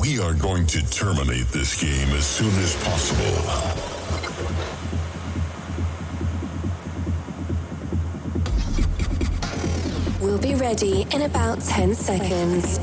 We are going to terminate this game as soon as possible. We'll be ready in about 10 seconds.